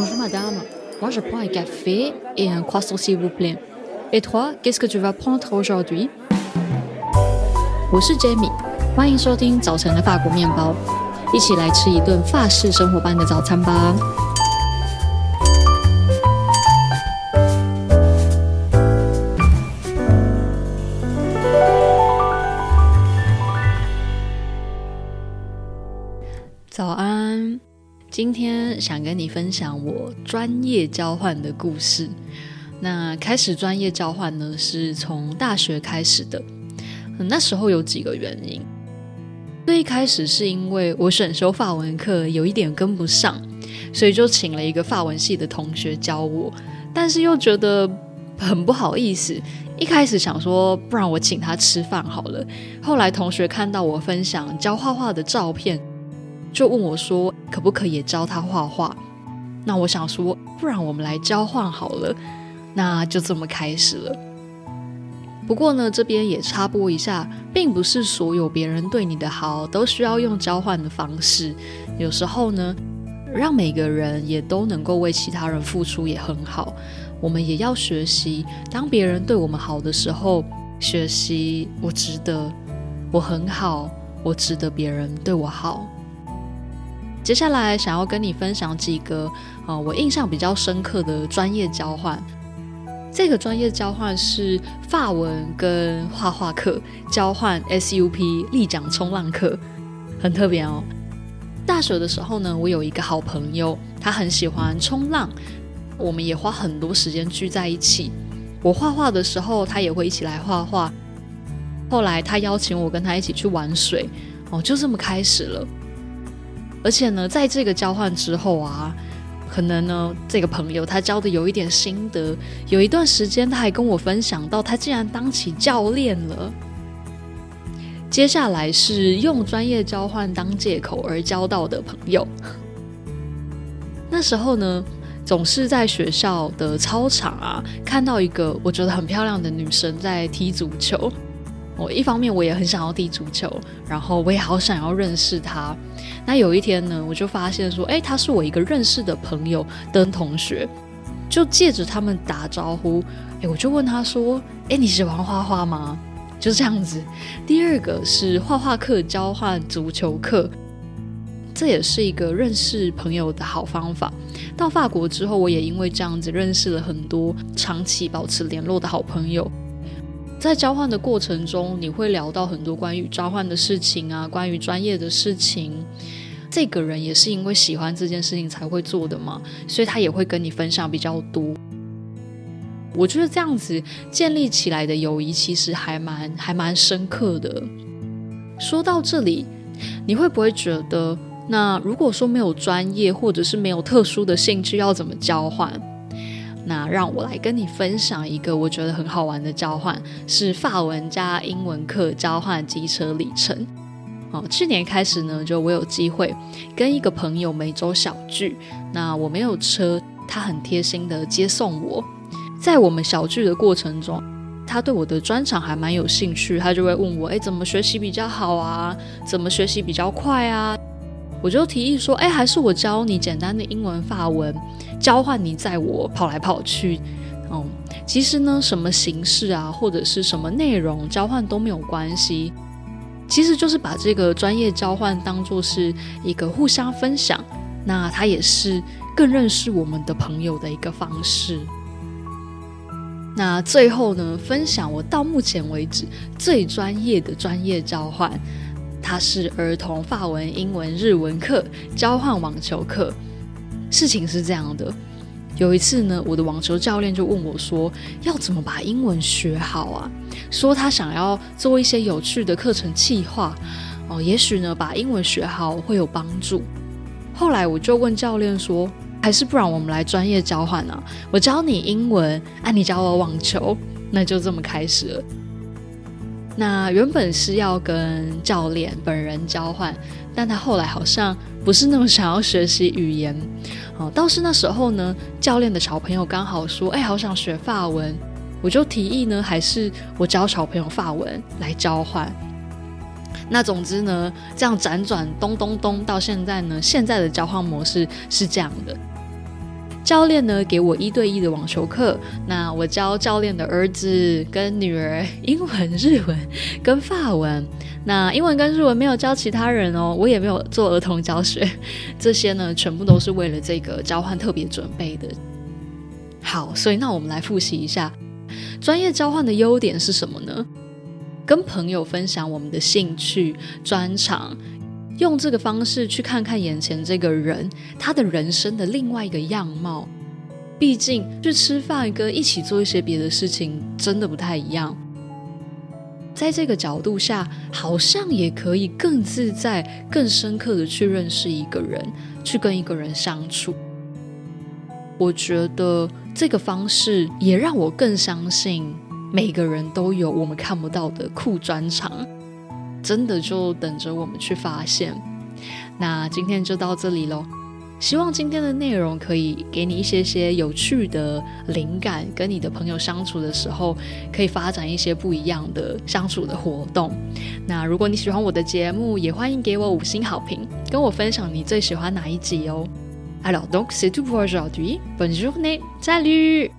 Bonjour madame, moi je prends un café et un croissant s'il vous plaît. Et toi, qu'est-ce que tu vas prendre aujourd'hui? 我是 Jamie，欢迎收听早晨的法国面包，一起来吃一顿法式生活般的早餐吧。早安，今天想跟你分享我专业交换的故事。那开始专业交换呢，是从大学开始的。那时候有几个原因。最一开始是因为我选修法文课有一点跟不上，所以就请了一个法文系的同学教我。但是又觉得很不好意思，一开始想说，不然我请他吃饭好了。后来同学看到我分享教画画的照片，就问我说，可不可以教他画画？那我想说，不然我们来交换好了。那就这么开始了。不过呢，这边也插播一下，并不是所有别人对你的好都需要用交换的方式。有时候呢，让每个人也都能够为其他人付出也很好。我们也要学习，当别人对我们好的时候，学习我值得，我很好，我值得别人对我好。接下来想要跟你分享几个啊、我印象比较深刻的专业交换。这个专业交换是法文跟画画课交换，SUP 立桨冲浪课，很特别哦。大学的时候呢，我有一个好朋友，他很喜欢冲浪，我们也花很多时间聚在一起。我画画的时候，他也会一起来画画。后来他邀请我跟他一起去玩水，哦，就这么开始了。而且呢，在这个交换之后啊。可能呢，这个朋友他教的有一点心得，有一段时间他还跟我分享到，他竟然当起教练了。接下来是用专业交换当借口而交到的朋友。那时候呢，总是在学校的操场啊，看到一个我觉得很漂亮的女生在踢足球。我一方面我也很想要踢足球，然后我也好想要认识他。那有一天呢，我就发现说，哎，他是我一个认识的朋友的同学，就借着他们打招呼，哎，我就问他说，哎，你喜欢画画吗？就这样子。第二个是画画课交换足球课，这也是一个认识朋友的好方法。到法国之后，我也因为这样子认识了很多长期保持联络的好朋友。在交换的过程中，你会聊到很多关于交换的事情啊，关于专业的事情。这个人也是因为喜欢这件事情才会做的嘛，所以他也会跟你分享比较多。我觉得这样子建立起来的友谊其实还蛮还蛮深刻的。说到这里，你会不会觉得，那如果说没有专业或者是没有特殊的兴趣，要怎么交换？那让我来跟你分享一个我觉得很好玩的交换，是法文加英文课交换机车里程。哦，去年开始呢，就我有机会跟一个朋友每周小聚。那我没有车，他很贴心的接送我。在我们小聚的过程中，他对我的专长还蛮有兴趣，他就会问我，哎，怎么学习比较好啊？怎么学习比较快啊？我就提议说，哎，还是我教你简单的英文、法文。交换你载我跑来跑去，嗯，其实呢，什么形式啊，或者是什么内容交换都没有关系，其实就是把这个专业交换当作是一个互相分享，那它也是更认识我们的朋友的一个方式。那最后呢，分享我到目前为止最专业的专业交换，它是儿童法文、英文、日文课交换网球课。事情是这样的，有一次呢，我的网球教练就问我说：“要怎么把英文学好啊？”说他想要做一些有趣的课程企划，哦，也许呢，把英文学好会有帮助。后来我就问教练说：“还是不然我们来专业交换啊？我教你英文，啊，你教我网球，那就这么开始了。”那原本是要跟教练本人交换，但他后来好像不是那么想要学习语言。哦，倒是那时候呢，教练的小朋友刚好说：“哎，好想学法文。”我就提议呢，还是我教小朋友法文来交换。那总之呢，这样辗转咚咚咚到现在呢，现在的交换模式是这样的：教练呢给我一对一的网球课，那我教教练的儿子跟女儿英文、日文跟法文。那英文跟日文没有教其他人哦，我也没有做儿童教学，这些呢全部都是为了这个交换特别准备的。好，所以那我们来复习一下专业交换的优点是什么呢？跟朋友分享我们的兴趣专长，用这个方式去看看眼前这个人他的人生的另外一个样貌。毕竟去吃饭跟一起做一些别的事情真的不太一样。在这个角度下，好像也可以更自在、更深刻的去认识一个人，去跟一个人相处。我觉得这个方式也让我更相信，每个人都有我们看不到的酷专长，真的就等着我们去发现。那今天就到这里喽。希望今天的内容可以给你一些些有趣的灵感，跟你的朋友相处的时候，可以发展一些不一样的相处的活动。那如果你喜欢我的节目，也欢迎给我五星好评，跟我分享你最喜欢哪一集哦。Alors donc c'est tout pour aujourd'hui. Bonne journée. Salut.